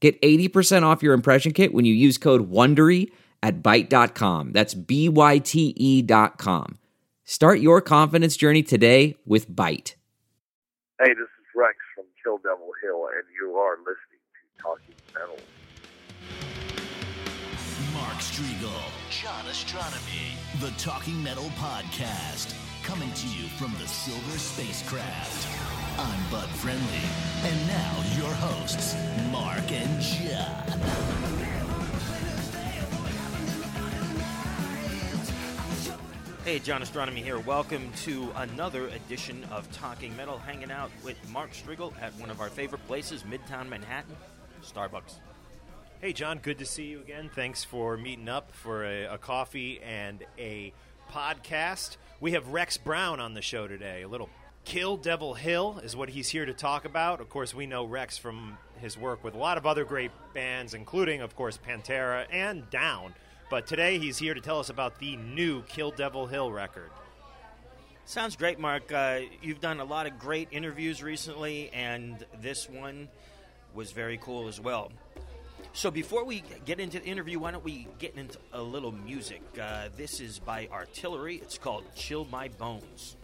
Get 80% off your impression kit when you use code WONDERY at Byte.com. That's B-Y-T-E dot com. Start your confidence journey today with Byte. Hey, this is Rex from Kill Devil Hill, and you are listening to Talking Metal. Mark Strigl, John Ostronomy, the Talking Metal Podcast, coming to you from the Silver Spacecraft. I'm Bud Friendly, and now your hosts, Hey, John Ostronomy here. Welcome to another edition of Talking Metal, hanging out with Mark Strigl at one of our favorite places, Midtown Manhattan, Starbucks. Hey, John, good to see you again. Thanks for meeting up for a, a coffee and a podcast. We have Rex Brown on the show today. A little Kill Devil Hill is what he's here to talk about. Of course, we know Rex from his work with a lot of other great bands, including, of course, Pantera and Down. But today he's here to tell us about the new Kill Devil Hill record. Sounds great, Mark. Uh, you've done a lot of great interviews recently, and this one was very cool as well. So before we get into the interview, why don't we get into a little music? Uh, this is by Artillery. It's called Chill My Bones.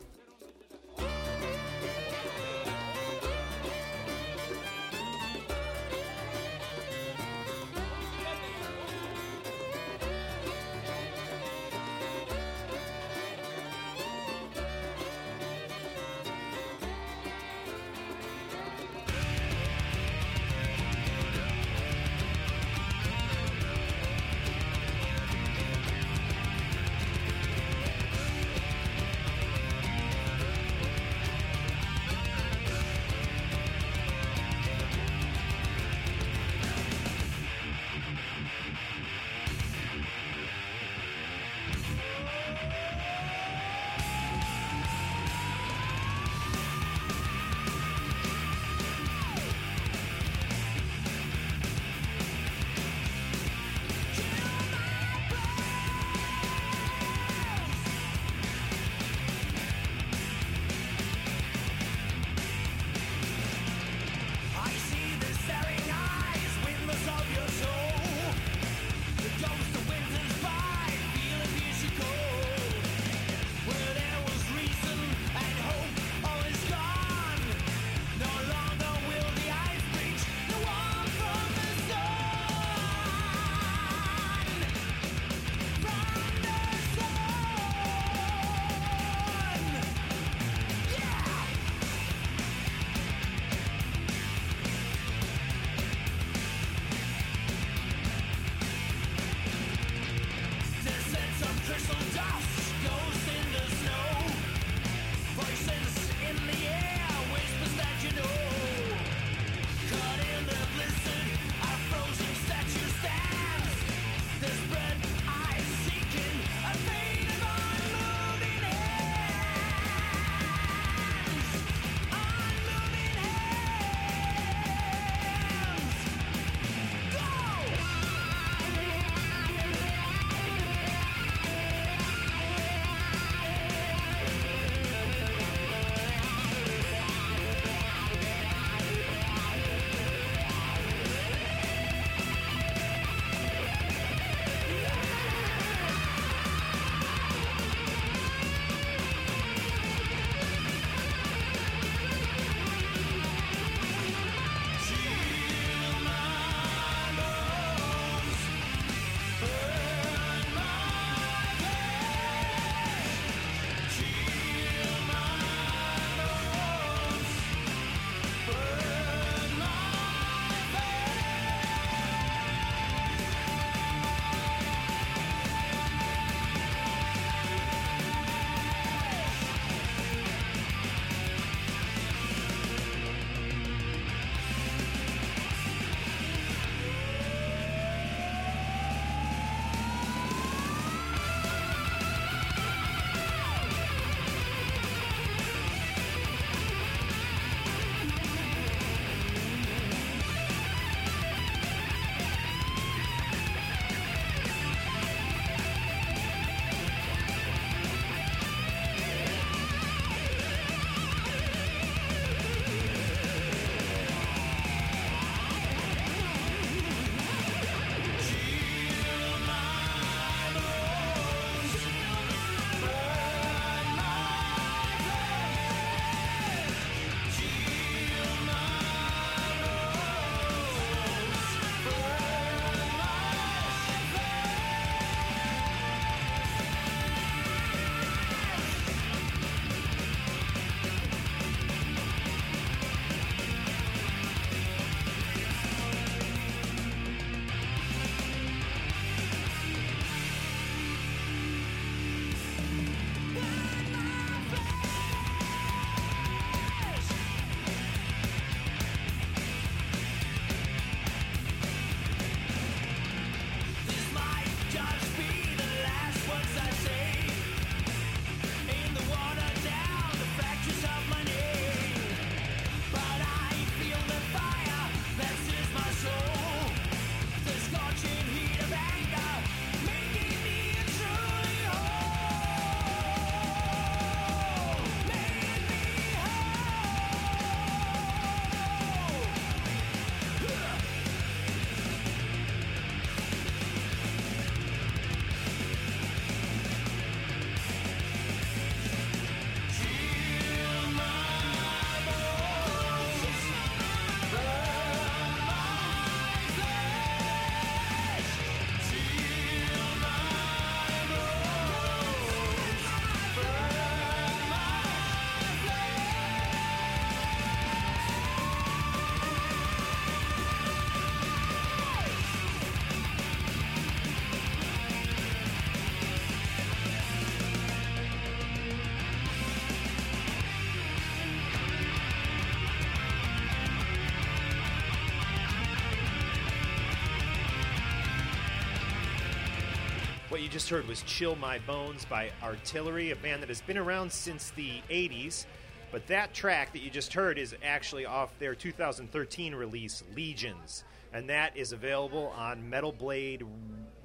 You just heard was Chill My Bones by Artillery, a band that has been around since the 80s. But that track that you just heard is actually off their 2013 release, Legions. And that is available on Metal Blade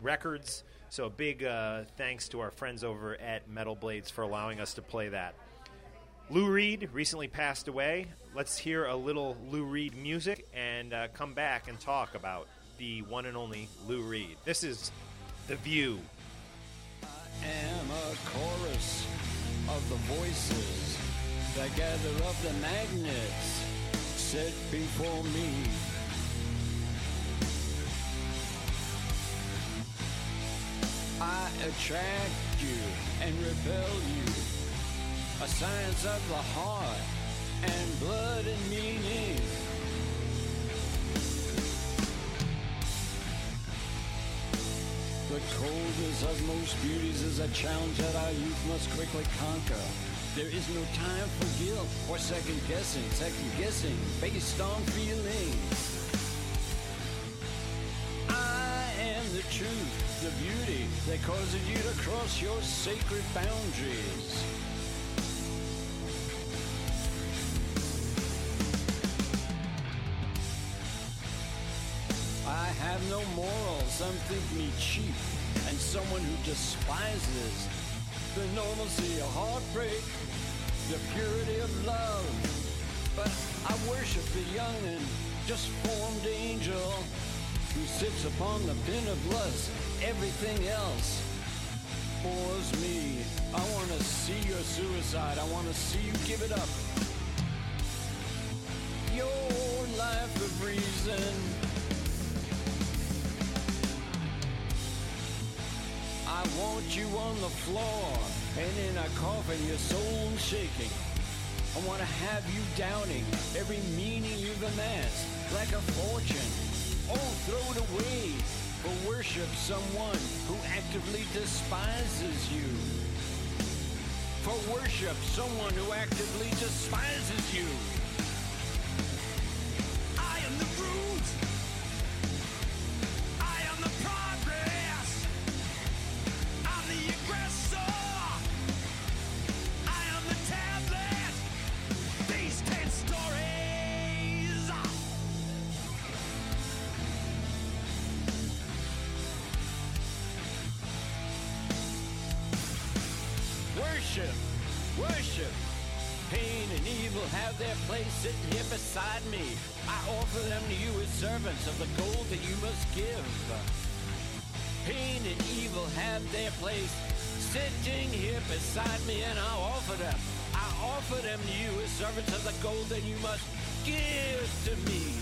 Records. So a big uh, thanks to our friends over at Metal Blades for allowing us to play that. Lou Reed recently passed away. Let's hear a little Lou Reed music and uh, come back and talk about the one and only Lou Reed. This is The View. Am a chorus of the voices that gather up the magnets set before me. I attract you and repel you. A science of the heart and blood and meaning. The coldness of most beauties is a challenge that our youth must quickly conquer. There is no time for guilt or second guessing, second guessing based on feelings. I am the truth, the beauty that causes you to cross your sacred boundaries. Some think me cheap and someone who despises the normalcy of heartbreak, the purity of love. But I worship the young and just formed angel who sits upon the pin of lust. Everything else bores me. I want to see your suicide. I want to see you give it up. Your life of reason. I want you on the floor and in a coffin, your soul shaking. I want to have you doubting every meaning you've amassed like a fortune. Oh, throw it away for worship someone who actively despises you. For worship someone who actively despises you. That you must give to me.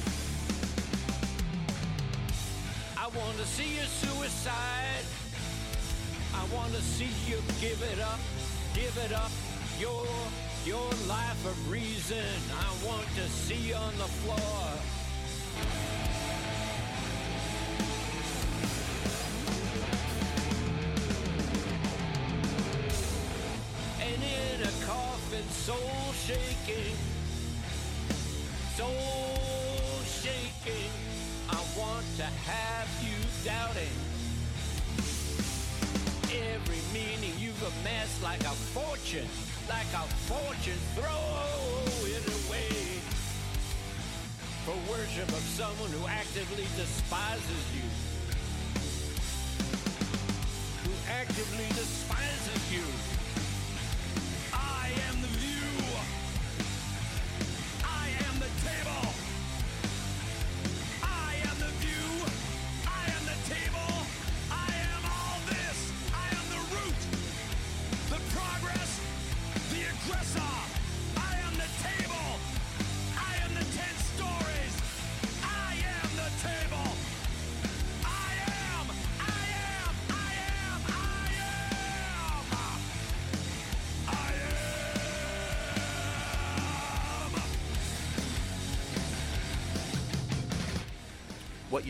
I want to see your suicide. I want to see you give it up, give it up. Your your life of reason. I want to see you on the floor. and in a coffin, soul shaking, soul shaking. I want to have you doubting every meaning you've amassed like a fortune, like a fortune. Throw it away for worship of someone who actively despises you. Who actively despises you.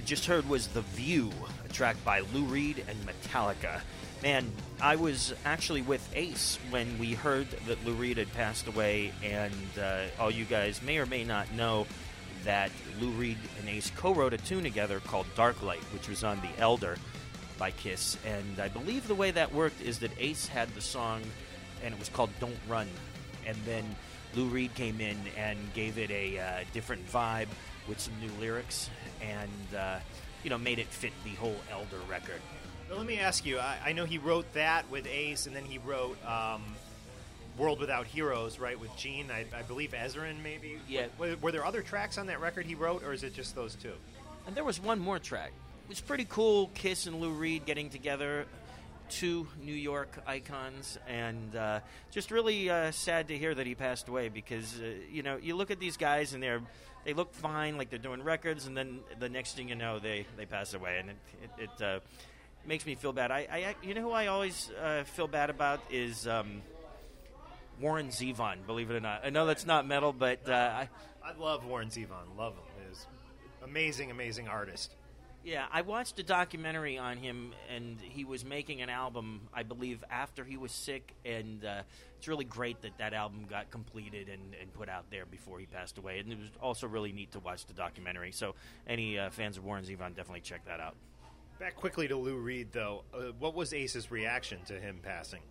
Just heard was The View, a track by Lou Reed and Metallica. Man, I was actually with Ace when we heard that Lou Reed had passed away, and uh, all you guys may or may not know that Lou Reed and Ace co wrote a tune together called Dark Light, which was on The Elder. by Kiss. And I believe the way that worked is that Ace had the song, and it was called "Don't Run," and then Lou Reed came in and gave it a uh, different vibe with some new lyrics, and uh, you know made it fit the whole Elder record. Well, let me ask you. I, I know he wrote that with Ace, and then he wrote um, "World Without Heroes," right, with Gene. I, I believe Ezrin, maybe. Yeah. Were, were there other tracks on that record he wrote, or is it just those two? And there was one more track. It was pretty cool. Kiss and Lou Reed getting together, two New York icons, and uh, just really uh, sad to hear that he passed away because uh, you know you look at these guys and they're they look fine, like they're doing records, and then the next thing you know they they pass away, and it it. it uh, Makes me feel bad. I, I, you know who I always uh, feel bad about is um, Warren Zevon. Believe it or not, I know that's not metal, but uh, I, I love Warren Zevon. Love him. He's amazing, amazing artist. Yeah, I watched a documentary on him, and he was making an album, I believe, after he was sick, and uh, it's really great that that album got completed and, and put out there before he passed away. And it was also really neat to watch the documentary. So, any uh, fans of Warren Zevon, definitely check that out. Back quickly to Lou Reed, though. Uh, what was Ace's reaction to him passing?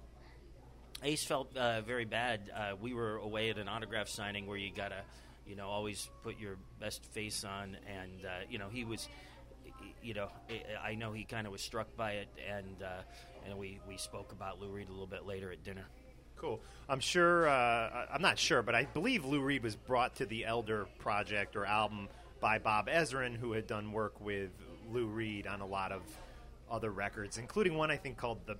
Ace felt uh, very bad. Uh, we were away at an autograph signing where you gotta, you know, always put your best face on, and uh, you know he was, you know, I know he kind of was struck by it, and uh, and we we spoke about Lou Reed a little bit later at dinner. Cool. I'm sure. Uh, I'm not sure, but I believe Lou Reed was brought to the Elder project or album by Bob Ezrin, who had done work with Lou Reed on a lot of other records, including one I think called the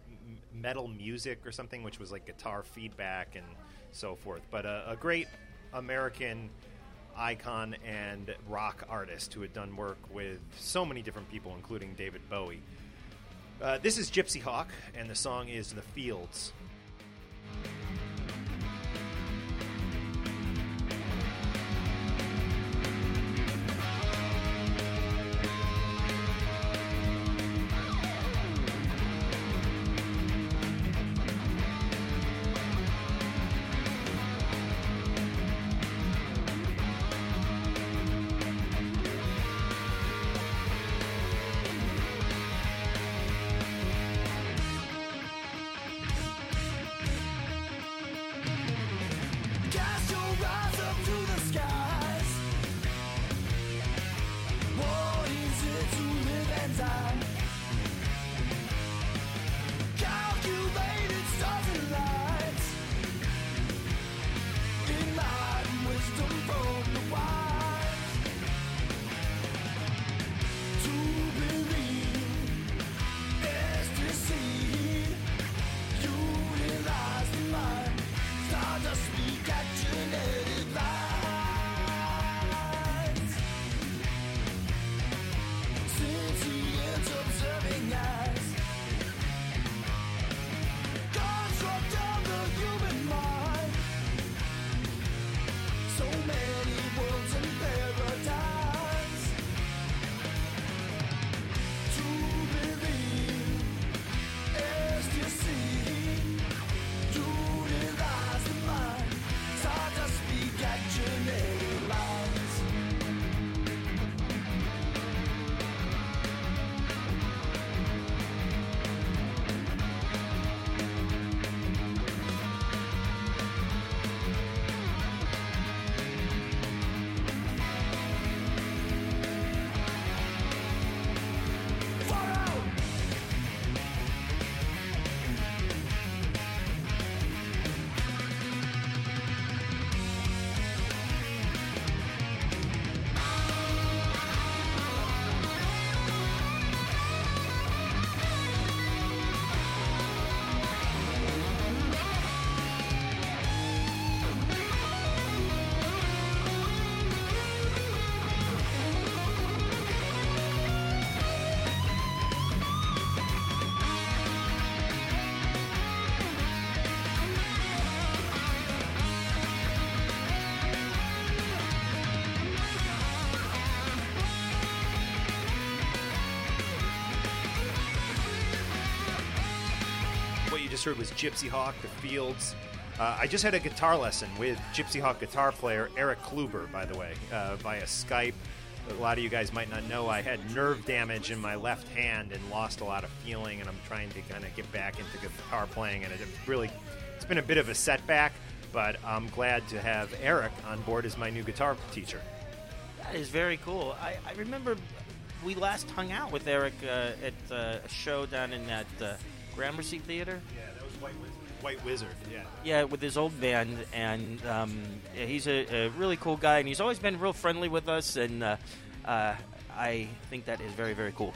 Metal Music or something, which was like guitar feedback and so forth. But a, a great American icon and rock artist who had done work with so many different people, including David Bowie. Uh, this is Gypsy Hawk, and the song is The Fields. Heard was Gypsy Hawk, The Fields. Uh, I just had a guitar lesson with Gypsy Hawk guitar player Eric Kluiber, by the way, uh, via Skype. a lot of you guys might not know, I had nerve damage in my left hand and lost a lot of feeling, and I'm trying to kind of get back into guitar playing, and it really, it's been a bit of a setback, but I'm glad to have Eric on board as my new guitar teacher. That is very cool. I, I remember we last hung out with Eric uh, at uh, a show down in that uh, Gramercy Theater. Yeah, White Wizzard. White Wizzard, yeah. Yeah, with his old band, and um, yeah, he's a, a really cool guy, and he's always been real friendly with us, and uh, uh, I think that is very, very cool.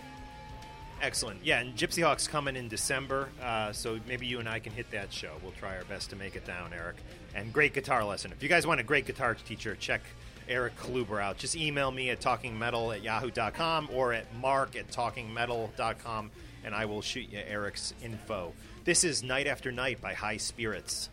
Excellent. Yeah, and Gypsy Hawk's coming in December, uh, so maybe you and I can hit that show. We'll try our best to make it down, Eric. And great guitar lesson. If you guys want a great guitar teacher, check Eric Kluiber out. Just email me at talkingmetal at yahoo.com or at mark at talkingmetal.com, and I will shoot you Eric's info. This is Night After Night by High Spirits.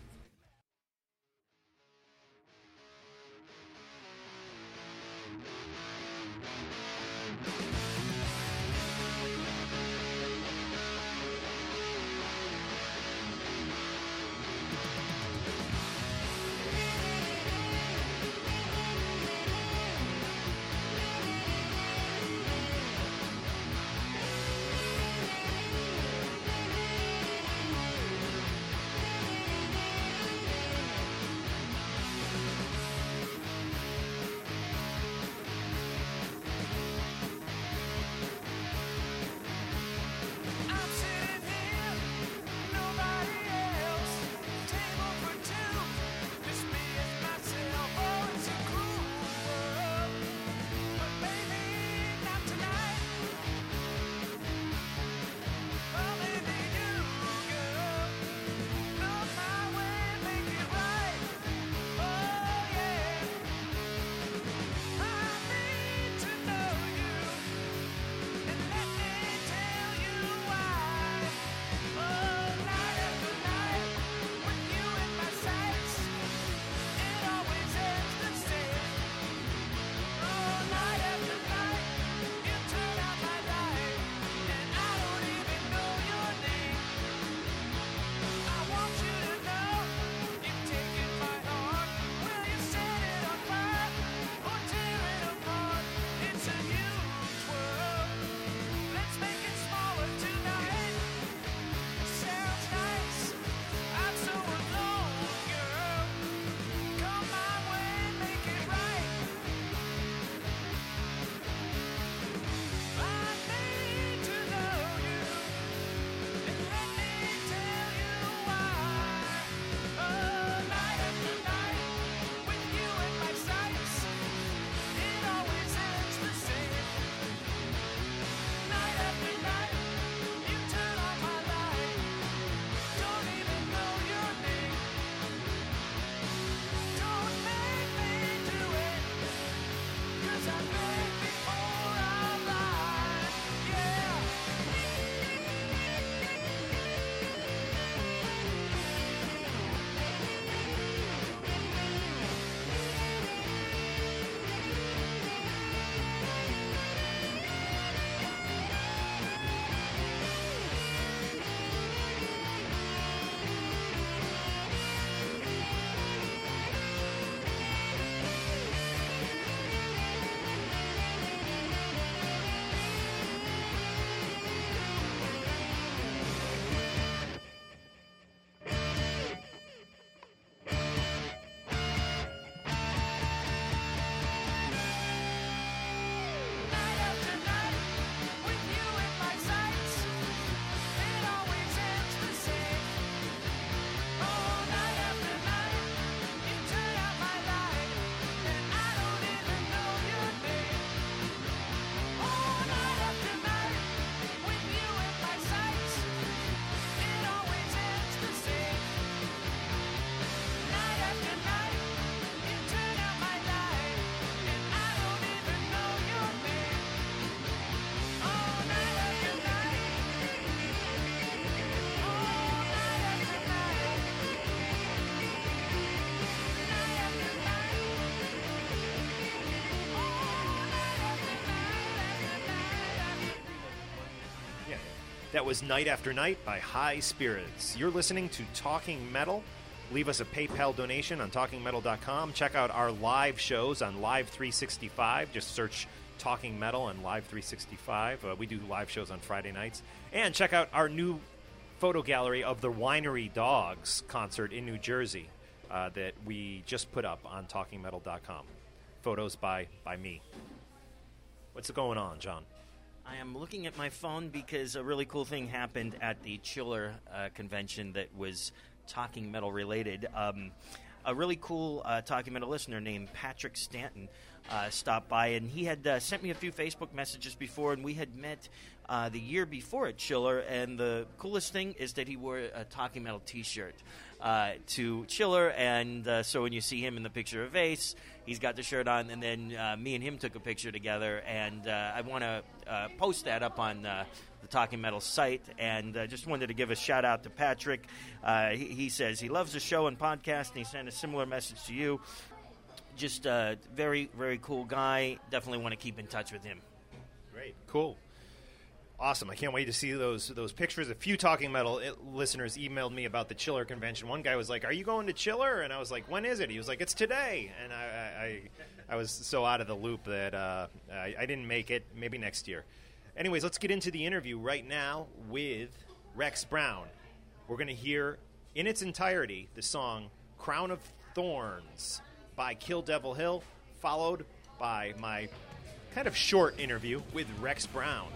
That was Night After Night by High Spirits. You're listening to Talking Metal. Leave us a PayPal donation on talkingmetal.com. Check out our live shows on Live 365. Just search Talking Metal on Live 365. Uh, we do live shows on Friday nights. And check out our new photo gallery of the Winery Dogs concert in New Jersey uh, that we just put up on TalkingMetal.com. Photos by by me. What's going on, John? I am looking at my phone because a really cool thing happened at the Chiller uh, convention that was talking metal related. Um, a really cool uh, talking metal listener named Patrick Stanton uh, stopped by, and he had uh, sent me a few Facebook messages before, and we had met uh, the year before at Chiller. And the coolest thing is that he wore a talking metal T-shirt uh, to Chiller, and uh, so when you see him in the picture of Ace, he's got the shirt on, and then uh, me and him took a picture together, and uh, I want to uh, post that up on uh, the Talking Metal site, and uh, just wanted to give a shout out to Patrick. Uh, he, he says he loves the show and podcast, and he sent a similar message to you. Just a very, very cool guy. Definitely want to keep in touch with him. Great, cool, awesome! I can't wait to see those those pictures. A few Talking Metal i- listeners emailed me about the Chiller convention. One guy was like, "Are you going to Chiller?" And I was like, "When is it?" He was like, "It's today." And I I, I, I was so out of the loop that uh, I, I didn't make it. Maybe next year. Anyways, let's get into the interview right now with Rex Brown. We're going to hear in its entirety the song "Crown of Thorns" by Kill Devil Hill, followed by my kind of short interview with Rex Brown.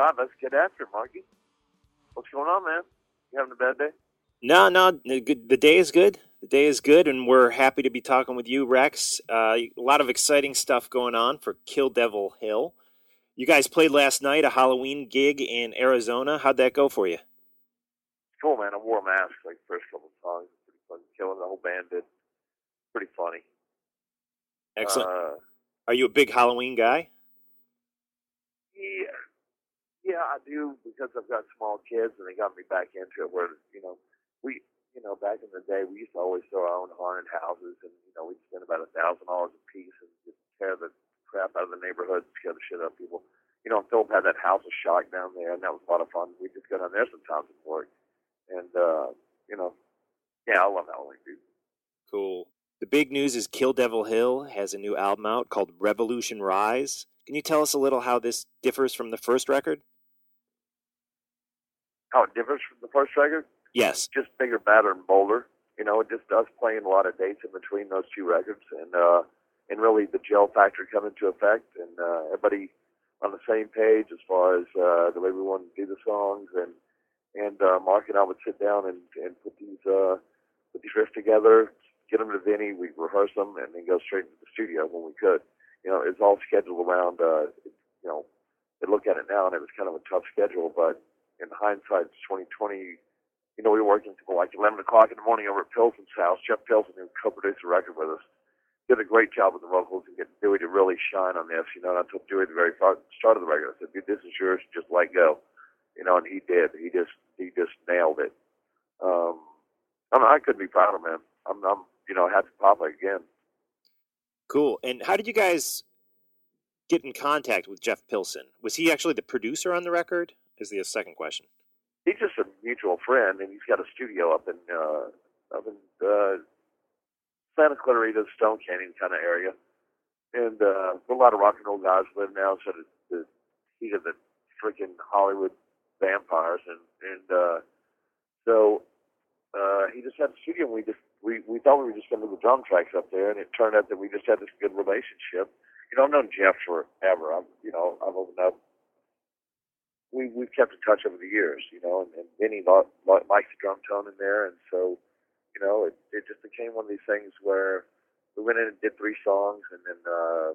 God, let's get after it, Marky. What's going on, man? You having a bad day? No, no, the day is good. The day is good, and we're happy to be talking with you, Rex. Uh, a lot of exciting stuff going on for Kill Devil Hill. You guys played last night a Halloween gig in Arizona. How'd that go for you? Cool, man. I wore a mask like the first couple of songs. Pretty fun. Killing the whole band did. Pretty funny. Excellent. Uh, Are you a big Halloween guy? Yeah, yeah, I because I've got small kids and they got me back into it. Where you know, we, you know, back in the day, we used to always throw our own haunted houses, and you know, we'd spend about a thousand dollars a piece and just tear the crap out of the neighborhood, scare the shit out of people. You know, Philip had that house of shock down there, and that was a lot of fun. We just go down there sometimes and work, and uh, you know, yeah, I love Halloween, dude. Cool. The big news is Kill Devil Hill has a new album out called Revolution Rise. Can you tell us a little how this differs from the first record? How it differs from the first record? Yes. just bigger, badder, and bolder. You know, it just does playing a lot of dates in between those two records, and uh, and really the gel factor come into effect, and uh, everybody on the same page as far as uh, the way we want to do the songs, and and uh, Mark and I would sit down and and put these uh, put these riffs together, get them to Vinny, we rehearse them, and then go straight into the studio when we could. You know, it's all scheduled around. Uh, you know, I look at it now, and it was kind of a tough schedule, but in hindsight, it's 2020 you know, we were working till like 11 o'clock in the morning over at Pilson's house. Jeff Pilson, who co-produced the record with us, did a great job with the vocals and getting Dewey to really shine on this. You know, and I told Dewey at the very start of the record, I said, dude, this is yours. Just let go. You know, and he did. He just, he just nailed it. Um, I mean, I couldn't be prouder, man. I'm, I'm, you know, happy Papa again. Cool. And how did you guys get in contact with Jeff Pilson? Was he actually the producer on the record? Is the second question. He's just a mutual friend, and he's got a studio up in, uh, up in, uh, Santa Clarita, Stone Canyon kind of area. And uh, a lot of rock and roll guys live now, so the, the heat of the freaking Hollywood vampires, and and uh, so uh, he just had a studio. and We just we we thought we were just going to do the drum tracks up there, and it turned out that we just had this good relationship. You know, I've known Jeff forever. I'm you know I've opened up. We we've kept in touch over the years, you know, and, and Vinny li- li- the drum tone in there, and so you know, it, it just became one of these things where we went in and did three songs, and then uh,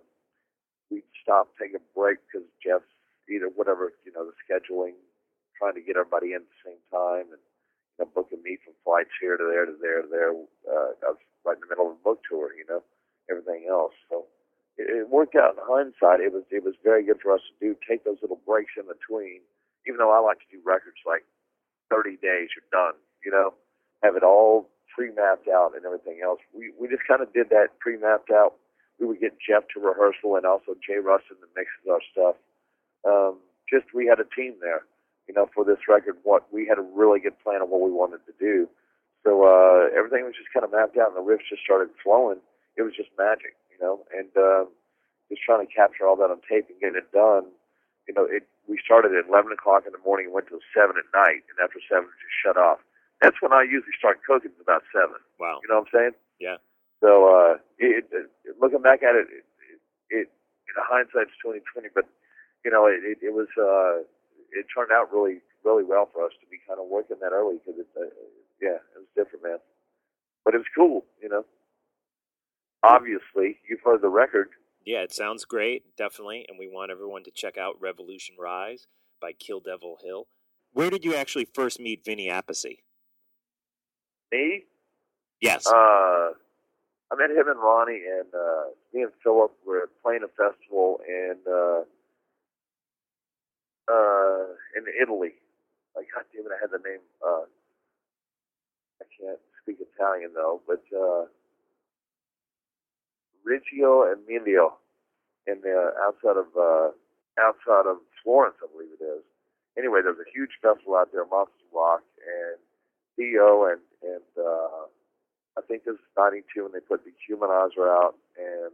we stopped, take a break because Jeff, either whatever, you know, the scheduling, trying to get everybody in at the same time, and you know, booking me from flights here to there to there to there. Uh, I was right in the middle of a book tour, you know, everything else. So it, worked out. In hindsight, it was it was very good for us to do take those little breaks in between. Even though I like to do records like 30 days, you're done, you know, have it all pre-mapped out and everything else. We we just kind of did that pre-mapped out. We would get Jeff to rehearsal and also Jay Ruston that mixes our stuff. Um, just we had a team there, you know, for this record. What we had a really good plan of what we wanted to do. So uh, everything was just kind of mapped out, and the riffs just started flowing. It was just magic, know, and um, just trying to capture all that on tape and get it done. You know, it we started at 11 o'clock in the morning and went till seven at night, and after seven, it just shut off that's when I usually start cooking at about seven. Wow. You know what I'm saying? Yeah. So uh, it, it, looking back at it, it, it in hindsight it's 2020, but you know it, it, it was uh, it turned out really really well for us to be kind of working that early because it uh, yeah it was different, man. But it was cool, you know. Obviously, you've heard the record. Yeah, it sounds great, definitely, and we want everyone to check out Revolution Rise by Kill Devil Hill. Where did you actually first meet Vinny Appice? Me, Yes. uh, I met him and Ronnie, and uh, me and Philip were playing a festival in uh, uh, in Italy. Like, God damn it, I had the name. Uh, I can't speak Italian though, but uh, Reggio Emilia, in the outside of uh, outside of Florence, I believe it is. Anyway, there's a huge festival out there, Monster Rock, and Dio and and uh, I think this is '92 when they put the Humanizer out, and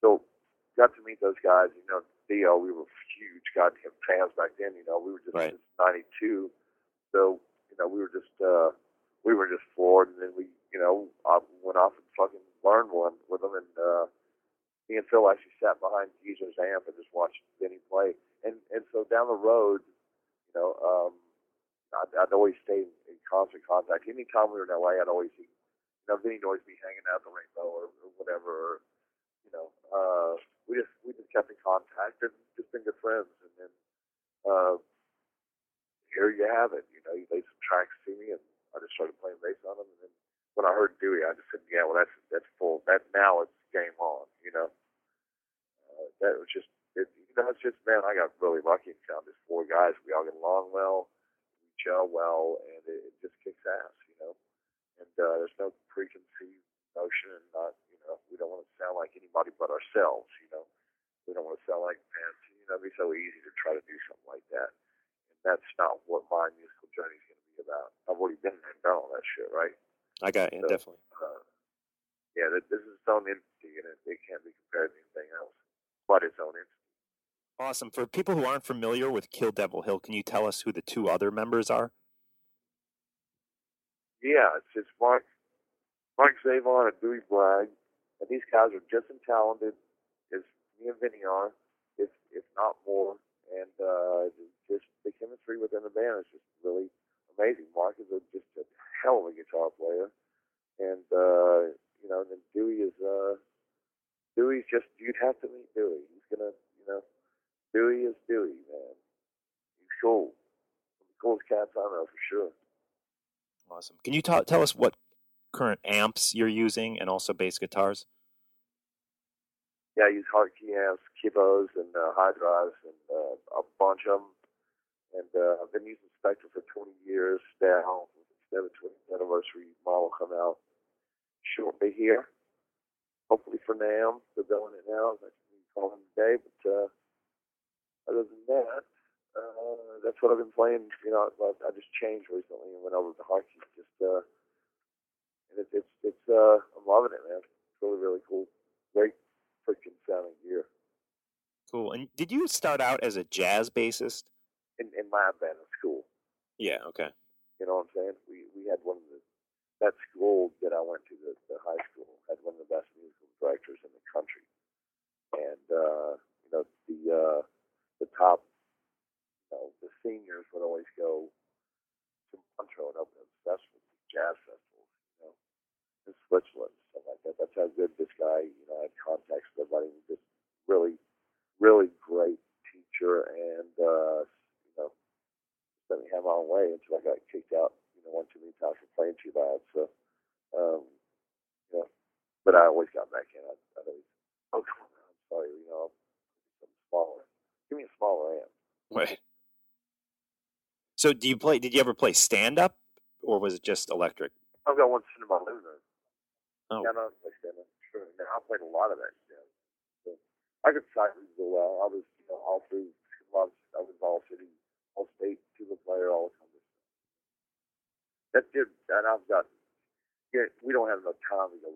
so got to meet those guys. You know, Dio, we were huge goddamn fans back then. You know, we were just Right. '92, so you know we were just uh, we were just floored, and then we you know I went off and fucking learned one with them, and uh, me and Phil actually sat behind Geezer's amp and just watched Vinny play. And and so down the road, you know, um, I'd, I'd always stay in constant contact. Anytime we were in LA, I'd always see, you know, Vinny would always be hanging out at the Rainbow or, or whatever. Or, you know, uh, we just we just kept in contact and just been good friends. And then uh, here you have it. You know, he laid some tracks to me, and I just started playing bass on them. And then when I heard Dewey, I just said, yeah, well, that's that's full. That now it's game on. You know, uh, that was just it. You know, it's just man, I got really lucky and found these four guys. We all get along well, we gel well, and it, it just kicks ass. You know, and uh, there's no preconceived notion, and not you know, we don't want to sound like anybody but ourselves. You know, we don't want to sound like fans. You know, it'd be so easy to try to do something like that. And that's not what my musical journey is going to be about. I've already been there done all that shit, right? I got you, So, definitely. Uh, yeah, this is its own entity, and it, it can't be compared to anything else but its own entity. Awesome. For people who aren't familiar with Kill Devil Hill, can you tell us who the two other members are? Yeah, it's, it's Mark, Mark Zavon and Dewey Bragg, and these guys are just as talented as me and Vinny are, if if not more. And uh, just the chemistry within the band is just really amazing. Mark is a, just a hell of a guitar player, and uh, you know, then Dewey is uh, Dewey's just you'd have to meet Dewey. He's gonna, you know, Dewey is Dewey, man. He's cool. One the coolest cats I know for sure. Awesome. Can you ta- tell us what current amps you're using and also bass guitars? yeah, I use Hartke amps, kibos, and uh, HyDrives, and uh, a bunch of them. And uh, I've been using Spector for 20 years now. Of 20th anniversary model come out shortly here. Hopefully for NAMM, they're building it now. That's what we call them today. But uh, other than that, uh, that's what I've been playing. You know, I, I just changed recently and went over to Hartkes. Just uh, and it's it's it's uh, I'm loving it, man. It's really really cool. Great freaking sounding gear. Cool. And did you start out as a jazz bassist? In in my band in school, Yeah. Okay. you know what I'm saying? Had one of the that school that I went to, the, the high school, had one of the best musical directors in the country, and uh, you know the uh, the top, you know, the seniors would always go to Montreux and open up festivals, jazz festivals, you know, in Switzerland, stuff like that. That's how good this guy, you know, had contacts with was just really, really great teacher, and uh, you know, let me have my own way until I got kicked out, one too many times for playing too loud. So, um, you know, but I always got back in. I, I always, oh, come on, I'm sorry, you know, something smaller. Give me a smaller amp. Wait. So, do you play? Did you ever play stand up, or was it just electric? I've got one sitting in my living room. Oh. Yeah, no, I stand up. Sure. Now, I played a lot of that Yeah. So I could sight read real well. I was, you know, all through, a lot of, I was all city, all state, tuba player, all kinds of stuff. That did, and I've got, yeah, we don't have enough time to go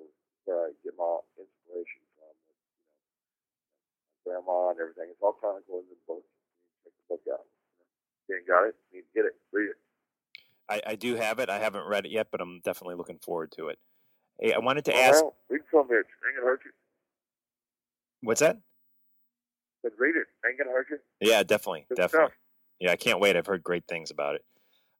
where I uh, get my inspiration from. You know, my grandma and everything. It's all chronicled in the book. You check the book out. You got it? You need to get it. Read it. I, I do have it. I haven't read it yet, but I'm definitely looking forward to it. Hey, I wanted to Well, ask. read some of it. Ain't gonna hurt you. What's that? But read it. Ain't gonna hurt you. Yeah, definitely, Good definitely. stuff. Yeah, I can't wait. I've heard great things about it.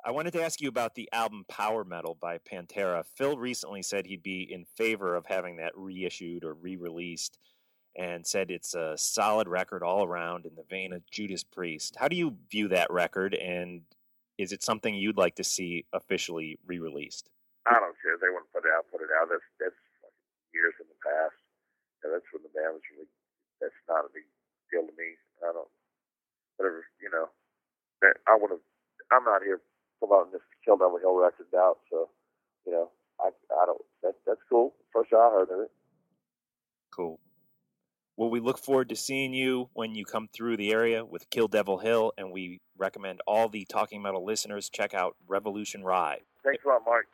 I wanted to ask you about the album Power Metal by Pantera. Phil recently said he'd be in favor of having that reissued or re-released, and said it's a solid record all around in the vein of Judas Priest. How do you view that record, and is it something you'd like to see officially re-released? I don't care. They want to put it out, put it out. That's that's years in the past. And that's when the band was really. That's not a big deal to me. I don't. Whatever you know. I want to. I'm not here promoting this Kill Devil Hill record out. So, you know, I I don't. That that's cool. First I heard of it. Cool. Well, we look forward to seeing you when you come through the area with Kill Devil Hill, and we recommend all the Talking Metal listeners check out Revolution Rise. Thanks a lot, Mike.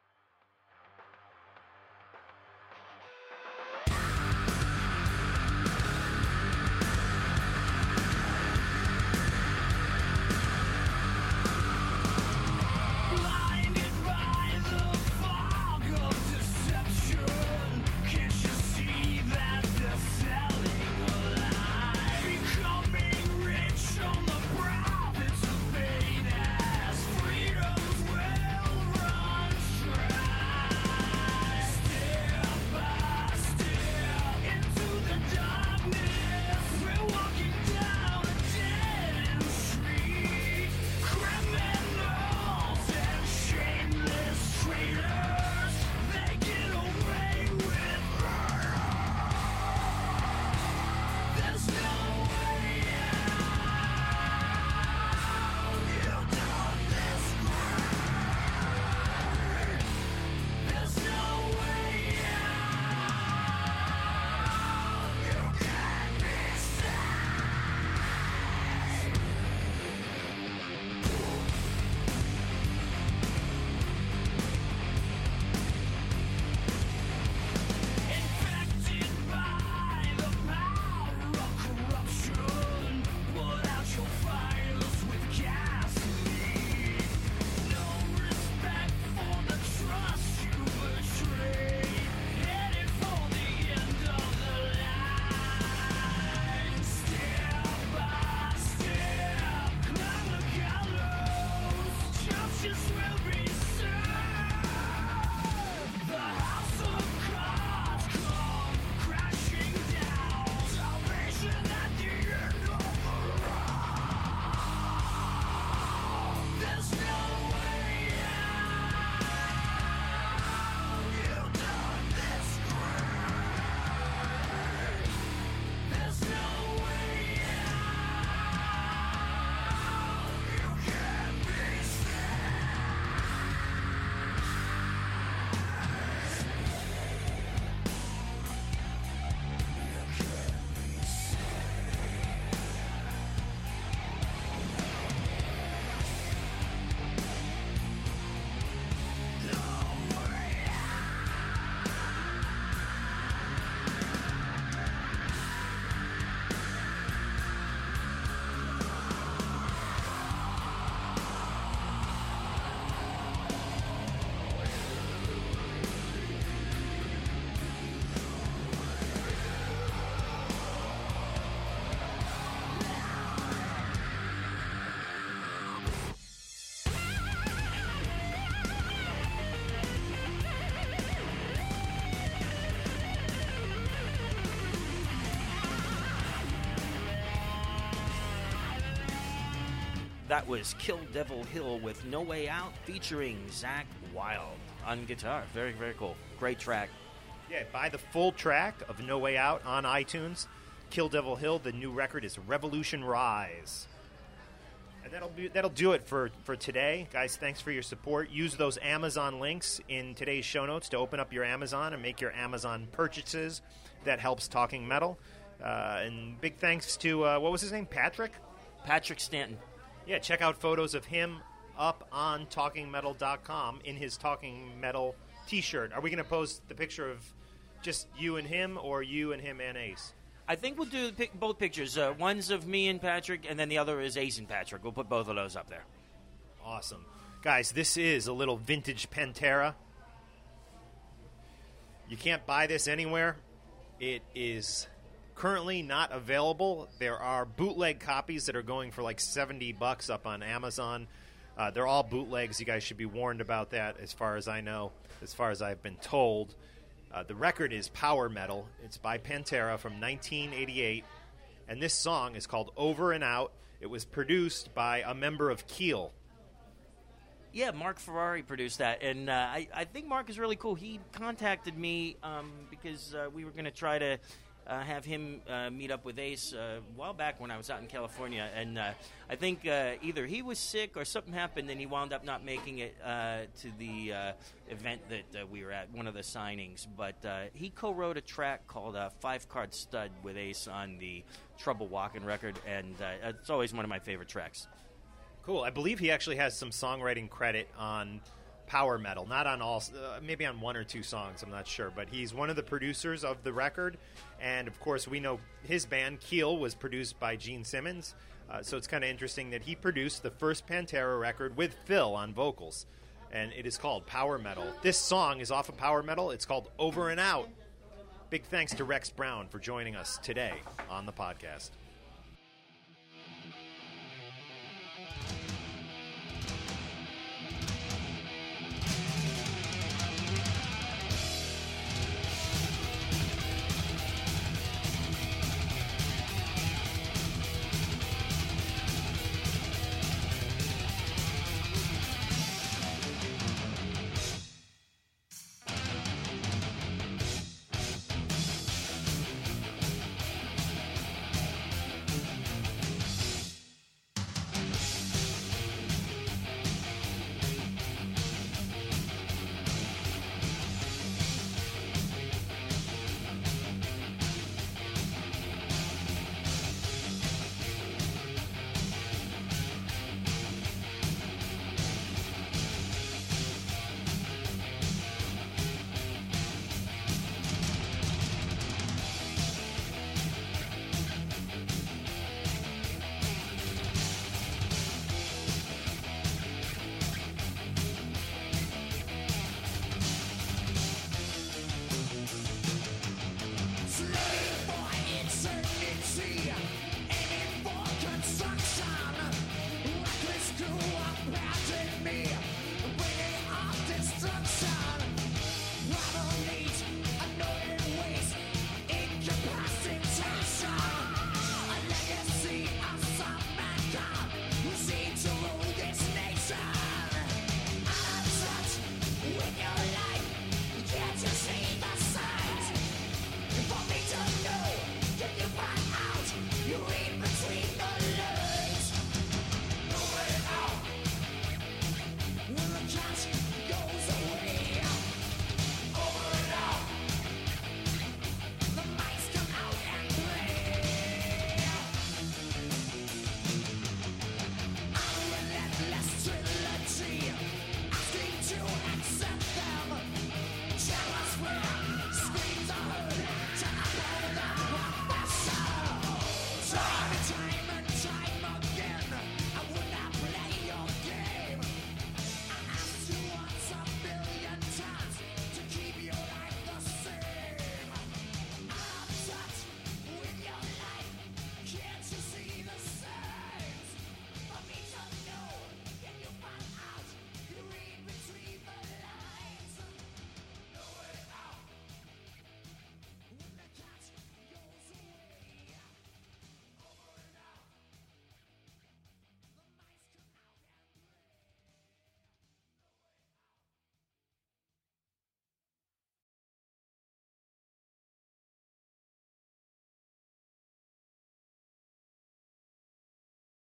That was Kill Devil Hill with No Way Out featuring Zakk Wylde on guitar. Very, very cool. Great track. Yeah, buy the full track of No Way Out on iTunes. Kill Devil Hill. The new record is Revolution Rise. And that'll be that'll do it for for today, guys. Thanks for your support. Use those Amazon links in today's show notes to open up your Amazon and make your Amazon purchases. That helps Talking Metal. Uh, and big thanks to uh, what was his name, Patrick. Patrick Stanton. Yeah, check out photos of him up on TalkingMetal.com in his Talking Metal T-shirt. Are we going to post the picture of just you and him, or you and him and Ace? I think we'll do pic- both pictures. Uh, one's of me and Patrick, and then the other is Ace and Patrick. We'll put both of those up there. Awesome. Guys, this is a little vintage Pantera. You can't buy this anywhere. It is currently not available. There are bootleg copies that are going for like 70 bucks up on Amazon. Uh, they're all bootlegs. You guys should be warned about that, as far as I know, as far as I've been told. Uh, the record is Power Metal. It's by Pantera from 1988. And this song is called Over and Out. It was produced by a member of Keel. Yeah, Marc Ferrari produced that, and uh, I, I think Mark is really cool. He contacted me um, because uh, we were going to try to uh, have him uh, meet up with Ace uh, a while back when I was out in California, and uh, I think uh, either he was sick or something happened, and he wound up not making it uh, to the uh, event that uh, we were at, one of the signings. But uh, he co-wrote a track called uh, Five Card Stud with Ace on the Trouble Walking record, and uh, it's always one of my favorite tracks. Cool. I believe he actually has some songwriting credit on Power Metal. Not on all, uh, maybe on one or two songs. I'm not sure, but he's one of the producers of the record. And of course, we know his band Keel was produced by Gene Simmons. Uh, so it's kind of interesting that he produced the first Pantera record with Phil on vocals, and it is called Power Metal. This song is off of Power Metal. It's called Over and Out. Big thanks to Rex Brown for joining us today on the podcast.